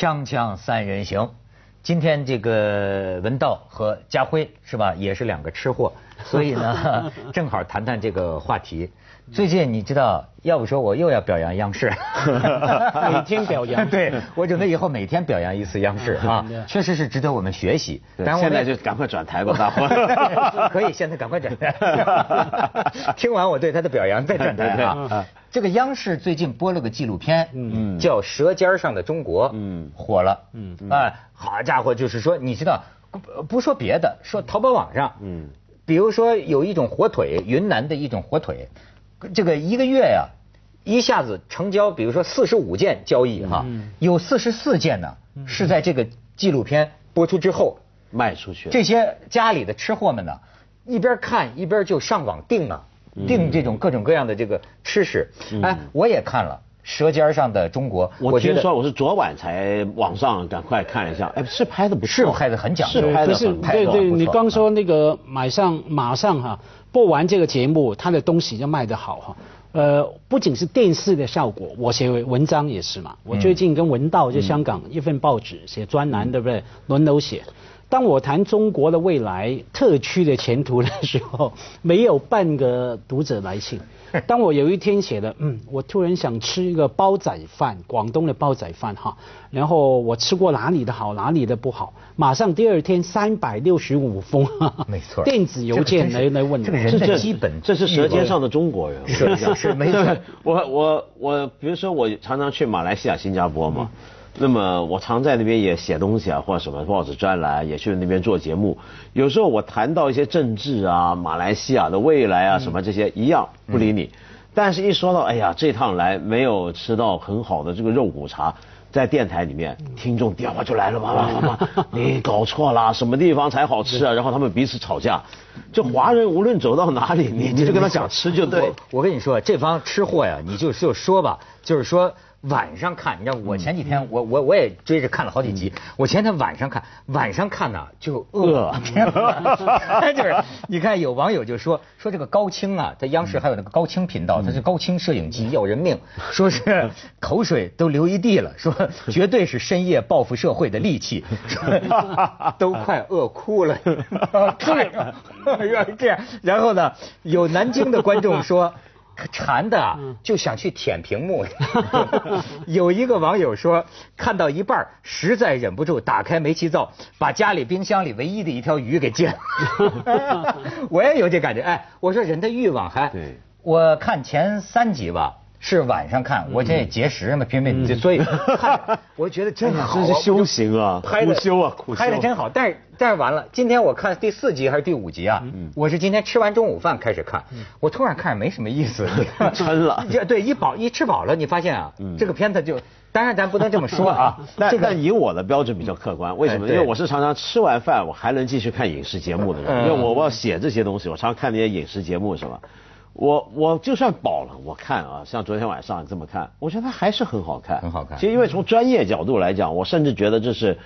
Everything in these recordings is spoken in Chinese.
锵锵三人行，今天这个文道和家辉是吧，也是两个吃货，所以呢，正好谈谈这个话题。最近你知道，要不说我又要表扬央视，每天表扬 对我准备以后每天表扬一次央视啊，确实是值得我们学习。但现在就赶快转台吧，大伙。可以，现在赶快转台。听完我对他的表扬再转台啊。这个央视最近播了个纪录片，嗯，叫《舌尖上的中国》，嗯，火了，嗯，哎，好家伙，就是说，你知道，不说别的，说淘宝网上，嗯，比如说有一种火腿，云南的一种火腿。这个一个月呀，一下子成交，比如说四十五件交易哈，嗯。有四十四件呢，是在这个纪录片播出之后卖出去。这些家里的吃货们呢，一边看一边就上网订啊，订这种各种各样的这个吃食。哎，我也看了《舌尖上的中国》，我听说我是昨晚才网上赶快看一下，哎，是拍的不是拍的很讲究，不是对对，你刚说那个马上马上哈。播完这个节目，他的东西就卖得好哈。呃，不仅是电视的效果，我写文章也是嘛。我最近跟文道就香港一份报纸写专栏，对不对？轮流写。当我谈中国的未来、特区的前途的时候，没有半个读者来信。当我有一天写的，嗯，我突然想吃一个煲仔饭，广东的煲仔饭哈，然后我吃过哪里的好，哪里的不好，马上第二天三百六十五封，没错，电子邮件来来问，这个人的基本，这是舌尖上的中国人，是是没错。我我我，比如说我常常去马来西亚、新加坡嘛。那么我常在那边也写东西啊，或者什么报纸专栏，也去那边做节目。有时候我谈到一些政治啊、马来西亚的未来啊什么这些，一样不理你。但是，一说到哎呀，这趟来没有吃到很好的这个肉骨茶，在电台里面，听众电话就来了，妈妈妈妈，你搞错了，什么地方才好吃啊？然后他们彼此吵架。就华人无论走到哪里，你你就跟他讲吃就对。我跟你说，这帮吃货呀，你就就说吧，就是说。晚上看，你知道我前几天我我我也追着看了好几集。我前天晚上看，晚上看呢就饿。就是你看有网友就说说这个高清啊，在央视还有那个高清频道，它是高清摄影机要人命，说是 口水都流一地了，说 绝对是深夜报复社会的利器，都快饿哭了。对，要这样。然后呢，有南京的观众说。馋的就想去舔屏幕。有一个网友说，看到一半实在忍不住，打开煤气灶，把家里冰箱里唯一的一条鱼给煎了。我也有这感觉，哎，我说人的欲望还……我看前三集吧。是晚上看，我这节食嘛，拼命，所以看，我觉得真好，这是修行啊，苦修啊，苦修，拍的真好。但是但是完了，今天我看第四集还是第五集啊？我是今天吃完中午饭开始看，我突然看着没什么意思，撑了。对，一饱一吃饱了，你发现啊，这个片子就，当然咱不能这么说啊。但但以我的标准比较客观，为什么？因为我是常常吃完饭我还能继续看影视节目的人，因为我我要写这些东西，我常常看那些影视节目，是吧？我我就算饱了，我看啊，像昨天晚上这么看，我觉得它还是很好看，很好看。其实因为从专业角度来讲，我甚至觉得这是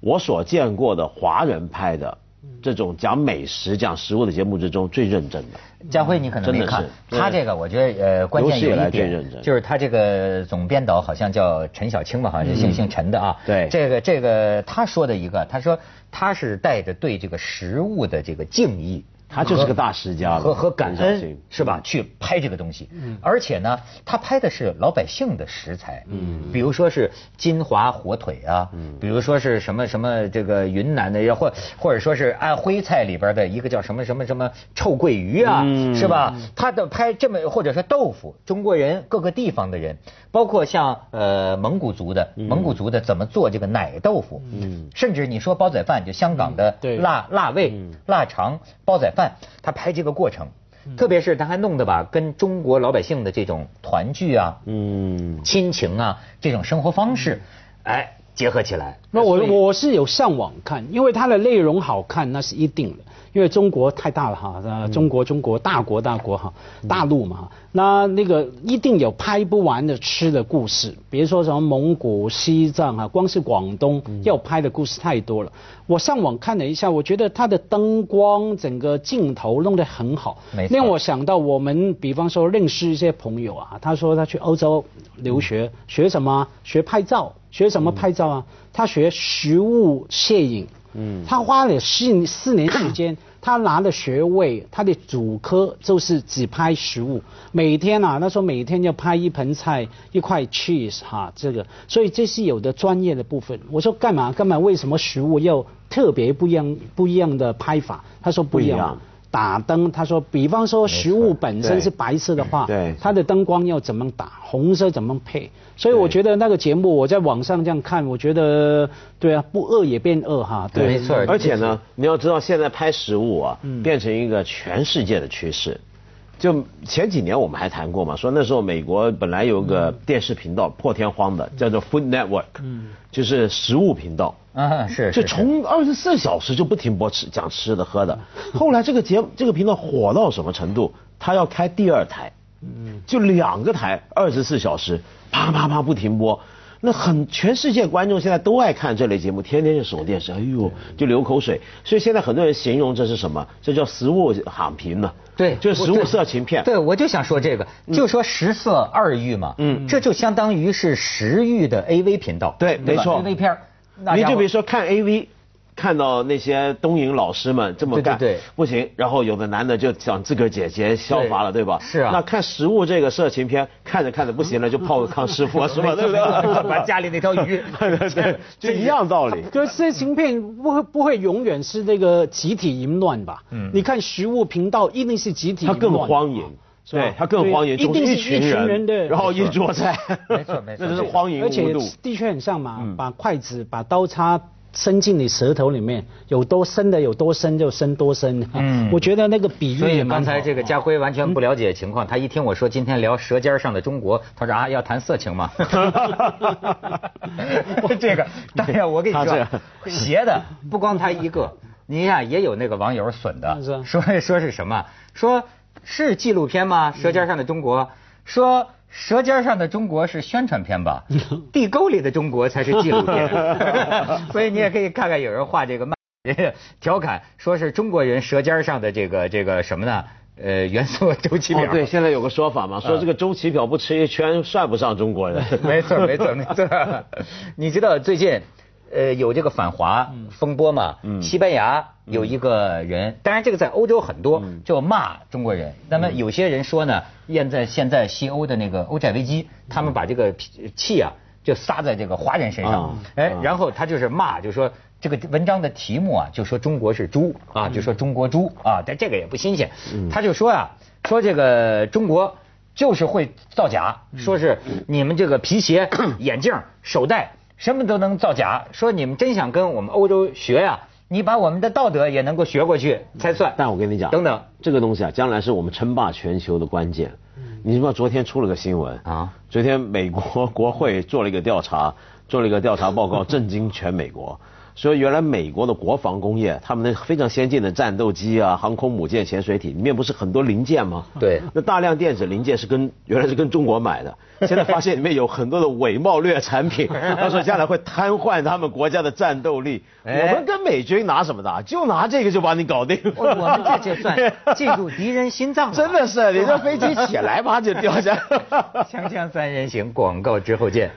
我所见过的华人拍的这种讲美食、讲食物的节目之中最认真的。家辉，你可能没看他这个，我觉得呃，关键有一点就是他这个总编导好像叫陈小青吧，好像是姓姓陈的啊。对，这个这个他说的一个，他说他是带着对这个食物的这个敬意。他就是个大师家和和感恩是吧？去拍这个东西，而且呢，他拍的是老百姓的食材，嗯，比如说是金华火腿啊，嗯，比如说是什么什么这个云南的，或或者说是安徽菜里边的一个叫什么什么什么臭鳜鱼啊，是吧？他的拍这么或者说豆腐，中国人各个地方的人，包括像呃蒙古族的蒙古族的怎么做这个奶豆腐，嗯，甚至你说煲仔饭，就香港的辣辣味腊肠煲仔饭。他拍这个过程，特别是他还弄得吧，跟中国老百姓的这种团聚啊，嗯，亲情啊，这种生活方式，哎，结合起来。那我我是有上网看，因为它的内容好看，那是一定的。因为中国太大了哈，中国中国大国大国哈，大陆嘛哈，那那个一定有拍不完的吃的故事，比如说什么蒙古、西藏啊，光是广东要拍的故事太多了。我上网看了一下，我觉得它的灯光、整个镜头弄得很好，令我想到我们比方说认识一些朋友啊，他说他去欧洲留学，学什么？学拍照。学什么拍照啊？他学食物摄影。嗯，他花了四四年时间，他拿了学位，他的主科就是只拍食物，每天啊，那时候每天要拍一盆菜，一块 cheese 哈，这个，所以这是有的专业的部分。我说干嘛干嘛？为什么食物要特别不一样不一样的拍法？他说不一样。打灯，他说，比方说食物本身是白色的话，对，它的灯光要怎么打，红色怎么配？所以我觉得那个节目我在网上这样看，我觉得对啊，不饿也变饿哈，对，没错。而且呢，你要知道现在拍食物啊，变成一个全世界的趋势。就前几年我们还谈过嘛，说那时候美国本来有个电视频道破天荒的，叫做 Food Network，嗯，就是食物频道，啊是，就从二十四小时就不停播吃讲吃的喝的。后来这个节这个频道火到什么程度？他要开第二台，嗯，就两个台二十四小时啪啪啪不停播。那很，全世界观众现在都爱看这类节目，天天就守电视，哎呦，就流口水。所以现在很多人形容这是什么？这叫食物喊频呢？对，就是食物色情片。对，我就想说这个，就说食色二欲嘛。嗯，这就相当于是食欲的 AV 频道。对，没错，AV 片你就比如说看 AV。看到那些东影老师们这么干，对不行。然后有的男的就想自个儿解决消乏了，对吧？是啊。那看食物这个色情片，看着看着不行了，就泡个康师傅，是吧？对不对？把家里那条鱼，对，就一样道理。可是色情片不会不会永远是那个集体淫乱吧？嗯。你看食物频道一定是集体淫乱。他更荒淫，对他更荒淫，一定是一群人的，然后一桌菜，没错没错，那是荒淫而且的确很像嘛，把筷子把刀叉。伸进你舌头里面，有多深的有多深就伸多深。嗯，我觉得那个比喻。所以刚才这个家辉完全不了解情况，他一听我说今天聊《舌尖上的中国》，他说啊要谈色情吗？这个，当然我跟你说，邪的不光他一个，你呀也有那个网友损的，说说是什么？说是纪录片吗？《舌尖上的中国》说。舌尖上的中国是宣传片吧？地沟里的中国才是纪录片。所以你也可以看看有人画这个漫，调侃说是中国人舌尖上的这个这个什么呢？呃，元素周期表。对，现在有个说法嘛，说这个周期表不吃一圈算不上中国人。没错，没错，没错。你知道最近？呃，有这个反华风波嘛？西班牙有一个人，当然这个在欧洲很多，就骂中国人。那么有些人说呢，现在现在西欧的那个欧债危机，他们把这个气啊就撒在这个华人身上，哎，然后他就是骂，就说这个文章的题目啊，就说中国是猪啊，就说中国猪啊，但这个也不新鲜。他就说啊，说这个中国就是会造假，说是你们这个皮鞋、眼镜、手袋。什么都能造假，说你们真想跟我们欧洲学呀？你把我们的道德也能够学过去才算。但我跟你讲，等等，这个东西啊，将来是我们称霸全球的关键。你知道昨天出了个新闻啊？昨天美国国会做了一个调查，做了一个调查报告，震惊全美国。说原来美国的国防工业，他们那非常先进的战斗机啊、航空母舰、潜水艇里面不是很多零件吗？对。那大量电子零件是跟原来是跟中国买的，现在发现里面有很多的伪冒劣产品，他说将来会瘫痪他们国家的战斗力。我们跟美军拿什么打？就拿这个就把你搞定。我们这就算进入敌人心脏了。真的是，你这飞机起来吧就掉下。锵锵三人行，广告之后见。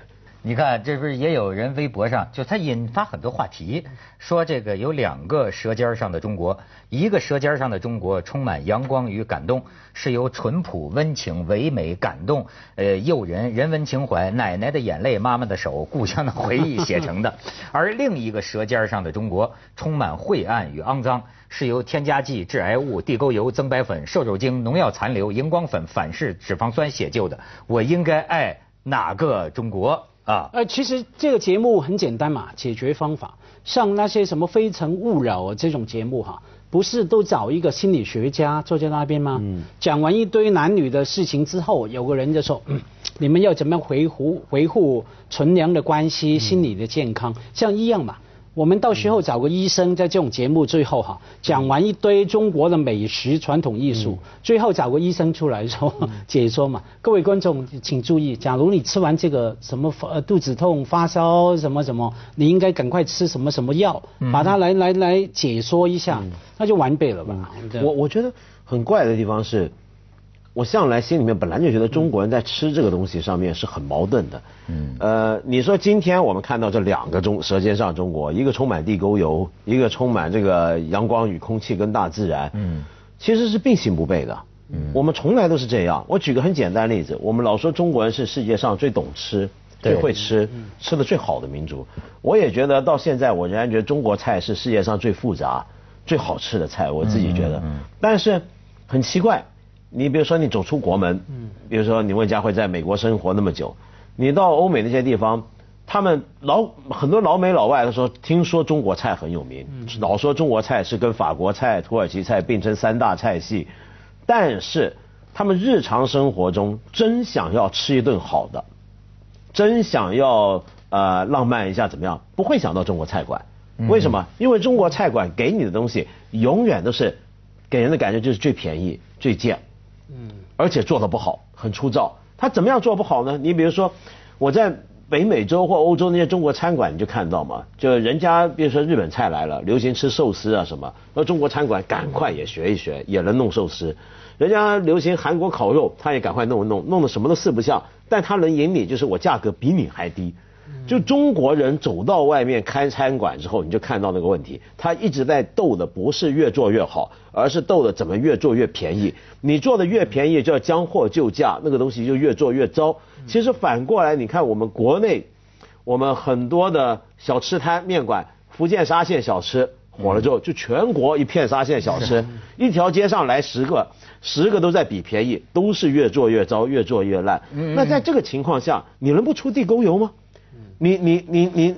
你看，这不是也有人微博上，就他引发很多话题，说这个有两个舌尖上的中国，一个舌尖上的中国充满阳光与感动，是由淳朴、温情、唯美、感动、呃诱人、人文情怀、奶奶的眼泪、妈妈的手、故乡的回忆写成的；而另一个舌尖上的中国充满晦暗与肮脏，是由添加剂、致癌物、地沟油、增白粉、瘦肉精、农药残留、荧光粉、反式脂肪酸写就的。我应该爱哪个中国？啊，呃，其实这个节目很简单嘛，解决方法，像那些什么《非诚勿扰》这种节目哈，不是都找一个心理学家坐在那边吗？嗯，讲完一堆男女的事情之后，有个人就说，嗯，你们要怎么样维护维护纯良的关系、心理的健康，像一样嘛。我们到时候找个医生，在这种节目最后哈，讲完一堆中国的美食、传统艺术，最后找个医生出来说 解说嘛。各位观众请注意，假如你吃完这个什么呃肚子痛、发烧什么什么，你应该赶快吃什么什么药，把它来来来解说一下，那就完备了吧。我我觉得很怪的地方是，我向来心里面本来就觉得中国人在吃这个东西上面是很矛盾的。嗯，呃，你说今天我们看到这两个中《舌尖上中国》，一个充满地沟油，一个充满这个阳光与空气跟大自然。嗯，其实是并行不悖的。嗯，我们从来都是这样。我举个很简单的例子，我们老说中国人是世界上最懂吃、最会吃、吃的最好的民族。我也觉得到现在，我仍然觉得中国菜是世界上最复杂、最好吃的菜。我自己觉得。嗯。但是很奇怪。你比如说，你走出国门，嗯，比如说你问佳慧在美国生活那么久，你到欧美那些地方，他们老很多老美老外都说，听说中国菜很有名，老说中国菜是跟法国菜、土耳其菜并称三大菜系，但是他们日常生活中真想要吃一顿好的，真想要呃浪漫一下怎么样，不会想到中国菜馆，为什么？因为中国菜馆给你的东西永远都是给人的感觉就是最便宜、最贱。嗯，而且做的不好，很粗糙。他怎么样做不好呢？你比如说，我在北美洲或欧洲那些中国餐馆，你就看到嘛，就人家比如说日本菜来了，流行吃寿司啊什么，那中国餐馆赶快也学一学，也能弄寿司。人家流行韩国烤肉，他也赶快弄一弄，弄得什么都四不像，但他能赢你，就是我价格比你还低。就中国人走到外面开餐馆之后，你就看到那个问题，他一直在斗的不是越做越好，而是斗的怎么越做越便宜。你做的越便宜，就要将货就价，那个东西就越做越糟。其实反过来，你看我们国内，我们很多的小吃摊、面馆，福建沙县小吃火了之后，就全国一片沙县小吃，一条街上来十个，十个都在比便宜，都是越做越糟，越做越烂。那在这个情况下，你能不出地沟油吗？你你你你，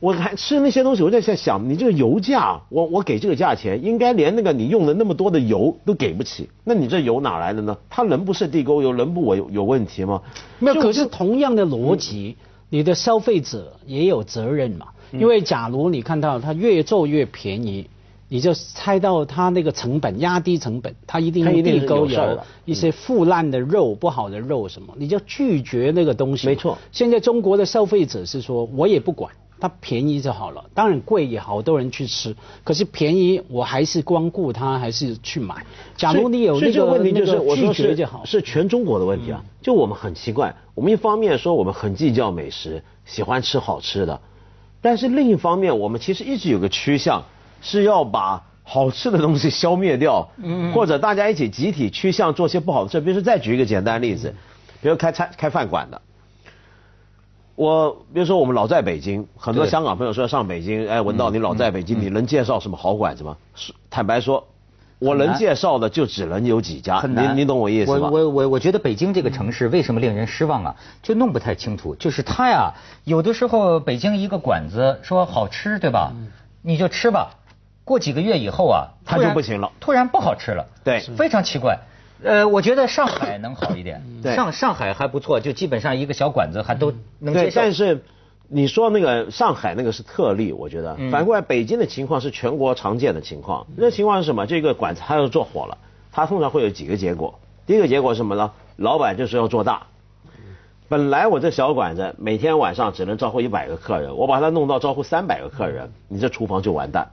我还吃那些东西，我在在想，你这个油价，我我给这个价钱，应该连那个你用了那么多的油都给不起，那你这油哪来的呢？它能不是地沟油，能不我有有问题吗？没有，可是同样的逻辑，你的消费者也有责任嘛？因为假如你看到它越做越便宜。你就猜到它那个成本压低成本，它一定用地沟油，一些腐烂的肉、不好的肉什么，你就拒绝那个东西。没错。现在中国的消费者是说，我也不管，它便宜就好了。当然贵也好多人去吃，可是便宜我还是光顾它，还是去买。假如你有那个问题就是拒绝就好。是全中国的问题啊！就我们很奇怪，我们一方面说我们很计较美食，喜欢吃好吃的，但是另一方面我们其实一直有个趋向。是要把好吃的东西消灭掉，或者大家一起集体趋向做些不好的事。比如说，再举一个简单例子，比如开餐开饭馆的，我比如说我们老在北京，很多香港朋友说要上北京，哎，文道你老在北京，你能介绍什么好馆子吗？坦白说，我能介绍的就只能有几家。你你懂我意思吗？我我我我觉得北京这个城市为什么令人失望啊？就弄不太清楚，就是他呀，有的时候北京一个馆子说好吃，对吧？你就吃吧。过几个月以后啊，它就不行了，突然不好吃了，对，非常奇怪。呃，我觉得上海能好一点，上上海还不错，就基本上一个小馆子还都能接受。但是你说那个上海那个是特例，我觉得反过来北京的情况是全国常见的情况。那情况是什么？这个馆子它要做火了，它通常会有几个结果。第一个结果是什么呢？老板就是要做大。本来我这小馆子每天晚上只能招呼一百个客人，我把它弄到招呼三百个客人，你这厨房就完蛋。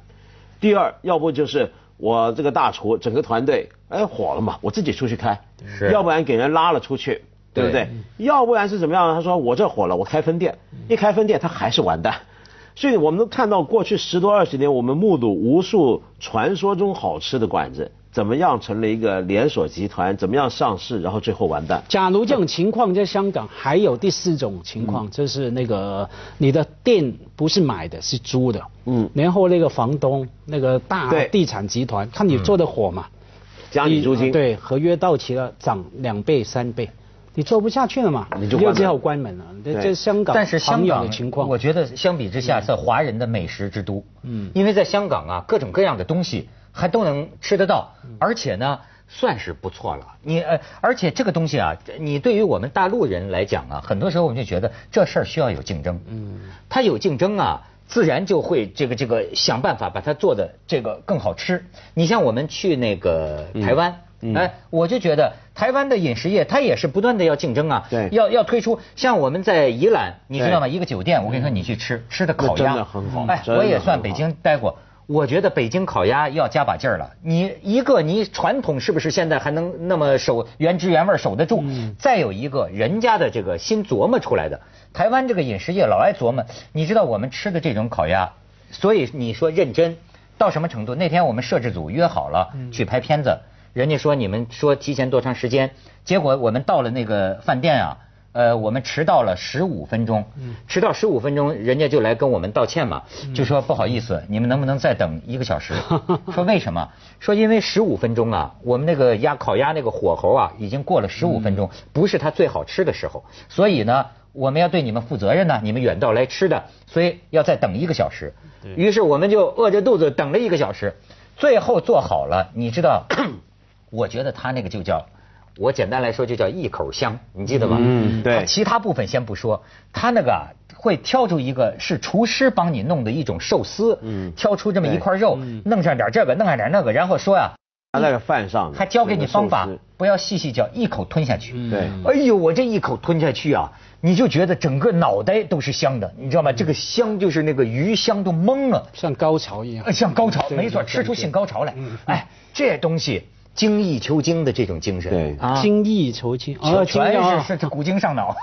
第二，要不就是我这个大厨整个团队，哎火了嘛，我自己出去开，要不然给人拉了出去，对不对？要不然是怎么样？他说我这火了，我开分店，一开分店他还是完蛋。所以我们都看到过去十多二十年，我们目睹无数传说中好吃的馆子。怎么样成了一个连锁集团？怎么样上市，然后最后完蛋？假如这种情况在香港，还有第四种情况，就是那个你的店不是买的，是租的。嗯。然后那个房东，那个大地产集团，看你做的火嘛，加你租金。对，合约到期了，涨两倍三倍，你做不下去了嘛？你就只好关门了。这香港，但是香港的情况，我觉得相比之下是华人的美食之都。嗯。因为在香港啊，各种各样的东西。还都能吃得到，而且呢，算是不错了。你呃，而且这个东西啊，你对于我们大陆人来讲啊，很多时候我们就觉得这事儿需要有竞争。嗯，它有竞争啊，自然就会这个这个想办法把它做的这个更好吃。你像我们去那个台湾，哎，我就觉得台湾的饮食业它也是不断的要竞争啊，对，要要推出。像我们在宜兰，你知道吗？一个酒店，我跟你说，你去吃吃的烤鸭，真的很好。哎，我也算北京待过。我觉得北京烤鸭要加把劲儿了。你一个你传统是不是现在还能那么守原汁原味守得住？再有一个人家的这个新琢磨出来的，台湾这个饮食业老爱琢磨。你知道我们吃的这种烤鸭，所以你说认真到什么程度？那天我们摄制组约好了去拍片子，人家说你们说提前多长时间？结果我们到了那个饭店啊。呃，我们迟到了十五分钟，迟到十五分钟，人家就来跟我们道歉嘛，就说不好意思，你们能不能再等一个小时？说为什么？说因为十五分钟啊，我们那个鸭烤鸭那个火候啊，已经过了十五分钟，不是它最好吃的时候，所以呢，我们要对你们负责任呢，你们远道来吃的，所以要再等一个小时。于是我们就饿着肚子等了一个小时，最后做好了，你知道，我觉得他那个就叫。我简单来说就叫一口香，你记得吧？嗯，对。其他部分先不说，他那个会挑出一个是厨师帮你弄的一种寿司，嗯，挑出这么一块肉，弄上点这个，弄上点那个，然后说呀，他那个饭上，还教给你方法，不要细细嚼，一口吞下去。对。哎呦，我这一口吞下去啊，你就觉得整个脑袋都是香的，你知道吗？这个香就是那个鱼香都懵了，像高潮一样。像高潮，没错，吃出性高潮来。哎，这东西。精益求精的这种精神，对啊，精益求精，全是是古今上脑，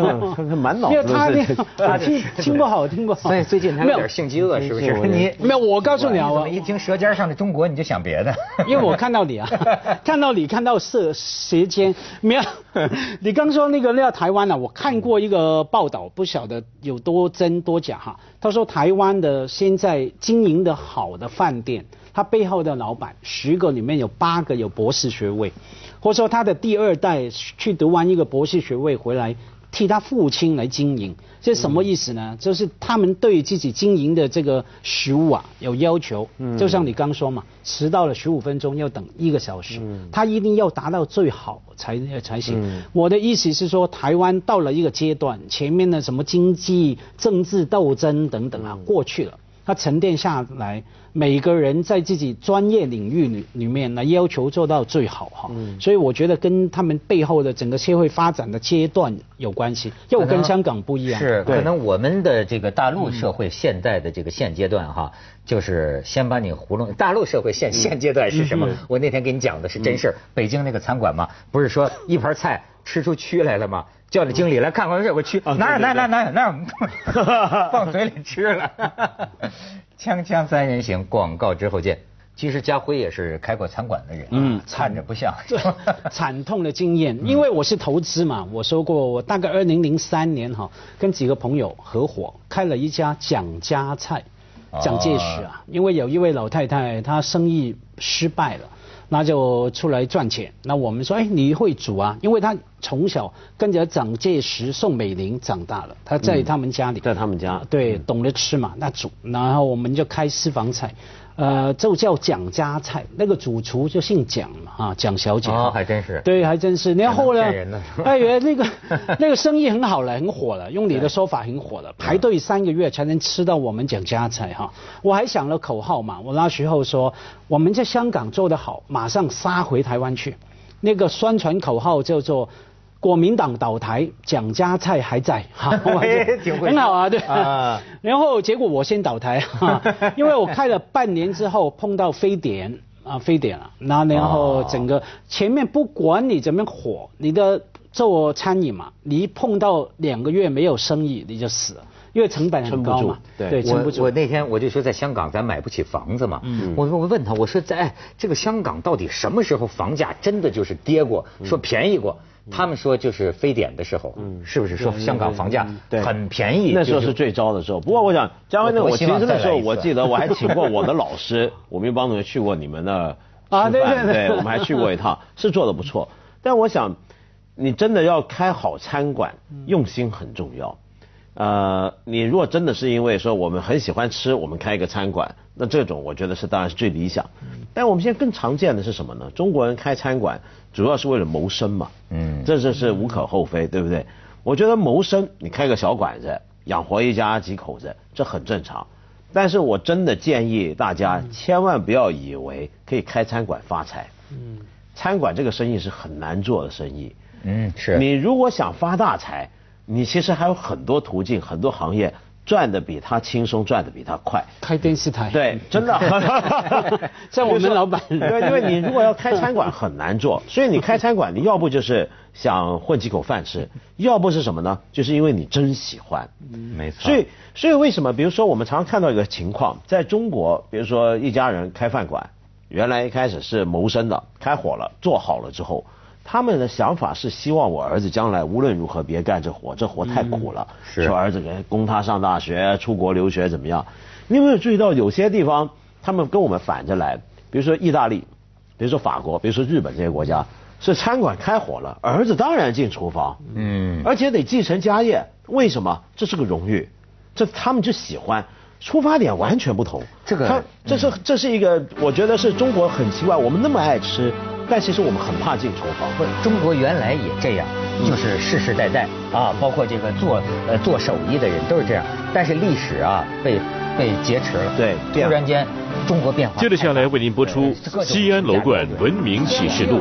满脑子都是。听听不好，听不好。所以最近他有点性饥饿，是不是？你没有，我告诉你啊，我一听《舌尖上的中国》，你就想别的。因为我看到你啊，看到你，看到舌舌尖，没有。你刚说那个那台湾啊，我看过一个报道，不晓得有多真多假哈。他说台湾的现在经营的好的饭店。他背后的老板，十个里面有八个有博士学位，或者说他的第二代去读完一个博士学位回来，替他父亲来经营，这什么意思呢？就是他们对自己经营的这个食物啊有要求，就像你刚说嘛，迟到了十五分钟要等一个小时，他一定要达到最好才才行。我的意思是说，台湾到了一个阶段，前面的什么经济、政治斗争等等啊过去了。他沉淀下来，每个人在自己专业领域里里面来要求做到最好哈，所以我觉得跟他们背后的整个社会发展的阶段有关系，又跟香港不一样。是，可能我们的这个大陆社会现在的这个现阶段哈，就是先把你糊弄。大陆社会现现阶段是什么？我那天给你讲的是真事儿。北京那个餐馆嘛，不是说一盘菜吃出蛆来了吗？叫那经理来看看有个蛆，哪有哪哪哪有哪有，放嘴里吃了。锵锵三人行，广告之后见。其实家辉也是开过餐馆的人，嗯，惨着不像，惨痛的经验。因为我是投资嘛，我说过，我大概二零零三年哈，跟几个朋友合伙开了一家蒋家菜，蒋介石啊，因为有一位老太太她生意失败了。那就出来赚钱。那我们说，哎，你会煮啊？因为他从小跟着蒋介石、宋美龄长大了，他在他们家里，在他们家，对，懂得吃嘛，那煮。然后我们就开私房菜。呃，就叫蒋家菜，那个主厨就姓蒋嘛，啊，蒋小姐。哦，还真是。对，还真是。然后呢？哎，原来那个 那个生意很好了，很火了。用你的说法，很火了，排队三个月才能吃到我们蒋家菜哈。我还想了口号嘛，我那时候说我们在香港做得好，马上杀回台湾去。那个宣传口号叫做。国民党倒台，蒋家菜还在，哈，很好啊，对。啊 然后结果我先倒台，哈，因为我开了半年之后碰到非典啊，非典了，那然后整个前面不管你怎么火，你的做餐饮嘛，你一碰到两个月没有生意，你就死了，因为成本很高嘛，对，撑不住。我那天我就说在香港咱买不起房子嘛，嗯我我问他，我说在这个香港到底什么时候房价真的就是跌过，说便宜过？他们说就是非典的时候，是不是说香港房价很便宜？那时候是最糟的时候。不过我想，嘉威那我其实那时候我记得我还请过我的老师，我们帮同学去过你们那啊，对对对，我们还去过一趟，是做的不错。但我想，你真的要开好餐馆，用心很重要。呃，你如果真的是因为说我们很喜欢吃，我们开一个餐馆，那这种我觉得是当然是最理想。但我们现在更常见的是什么呢？中国人开餐馆主要是为了谋生嘛，嗯，这这是无可厚非，对不对？我觉得谋生，你开个小馆子养活一家几口子，这很正常。但是我真的建议大家千万不要以为可以开餐馆发财。嗯，餐馆这个生意是很难做的生意。嗯，是。你如果想发大财。你其实还有很多途径，很多行业赚的比他轻松，赚的比他快。开电视台。对，真的。像我们老板。对，因为你如果要开餐馆很难做，所以你开餐馆，你要不就是想混几口饭吃，要不是什么呢？就是因为你真喜欢。嗯，没错。所以，所以为什么？比如说，我们常常看到一个情况，在中国，比如说一家人开饭馆，原来一开始是谋生的，开火了，做好了之后。他们的想法是希望我儿子将来无论如何别干这活，这活太苦了。是。说儿子给供他上大学、出国留学怎么样？你有没有注意到有些地方他们跟我们反着来？比如说意大利，比如说法国，比如说日本这些国家，是餐馆开火了，儿子当然进厨房。嗯。而且得继承家业，为什么？这是个荣誉，这他们就喜欢。出发点完全不同。这个。这是这是一个，我觉得是中国很奇怪，我们那么爱吃。但其实我们很怕进厨房。不，中国原来也这样，就是世世代代啊，包括这个做呃做手艺的人都是这样。但是历史啊被被劫持了。对，突然间中国变化。接着下来为您播出《西安楼冠文明启示录》。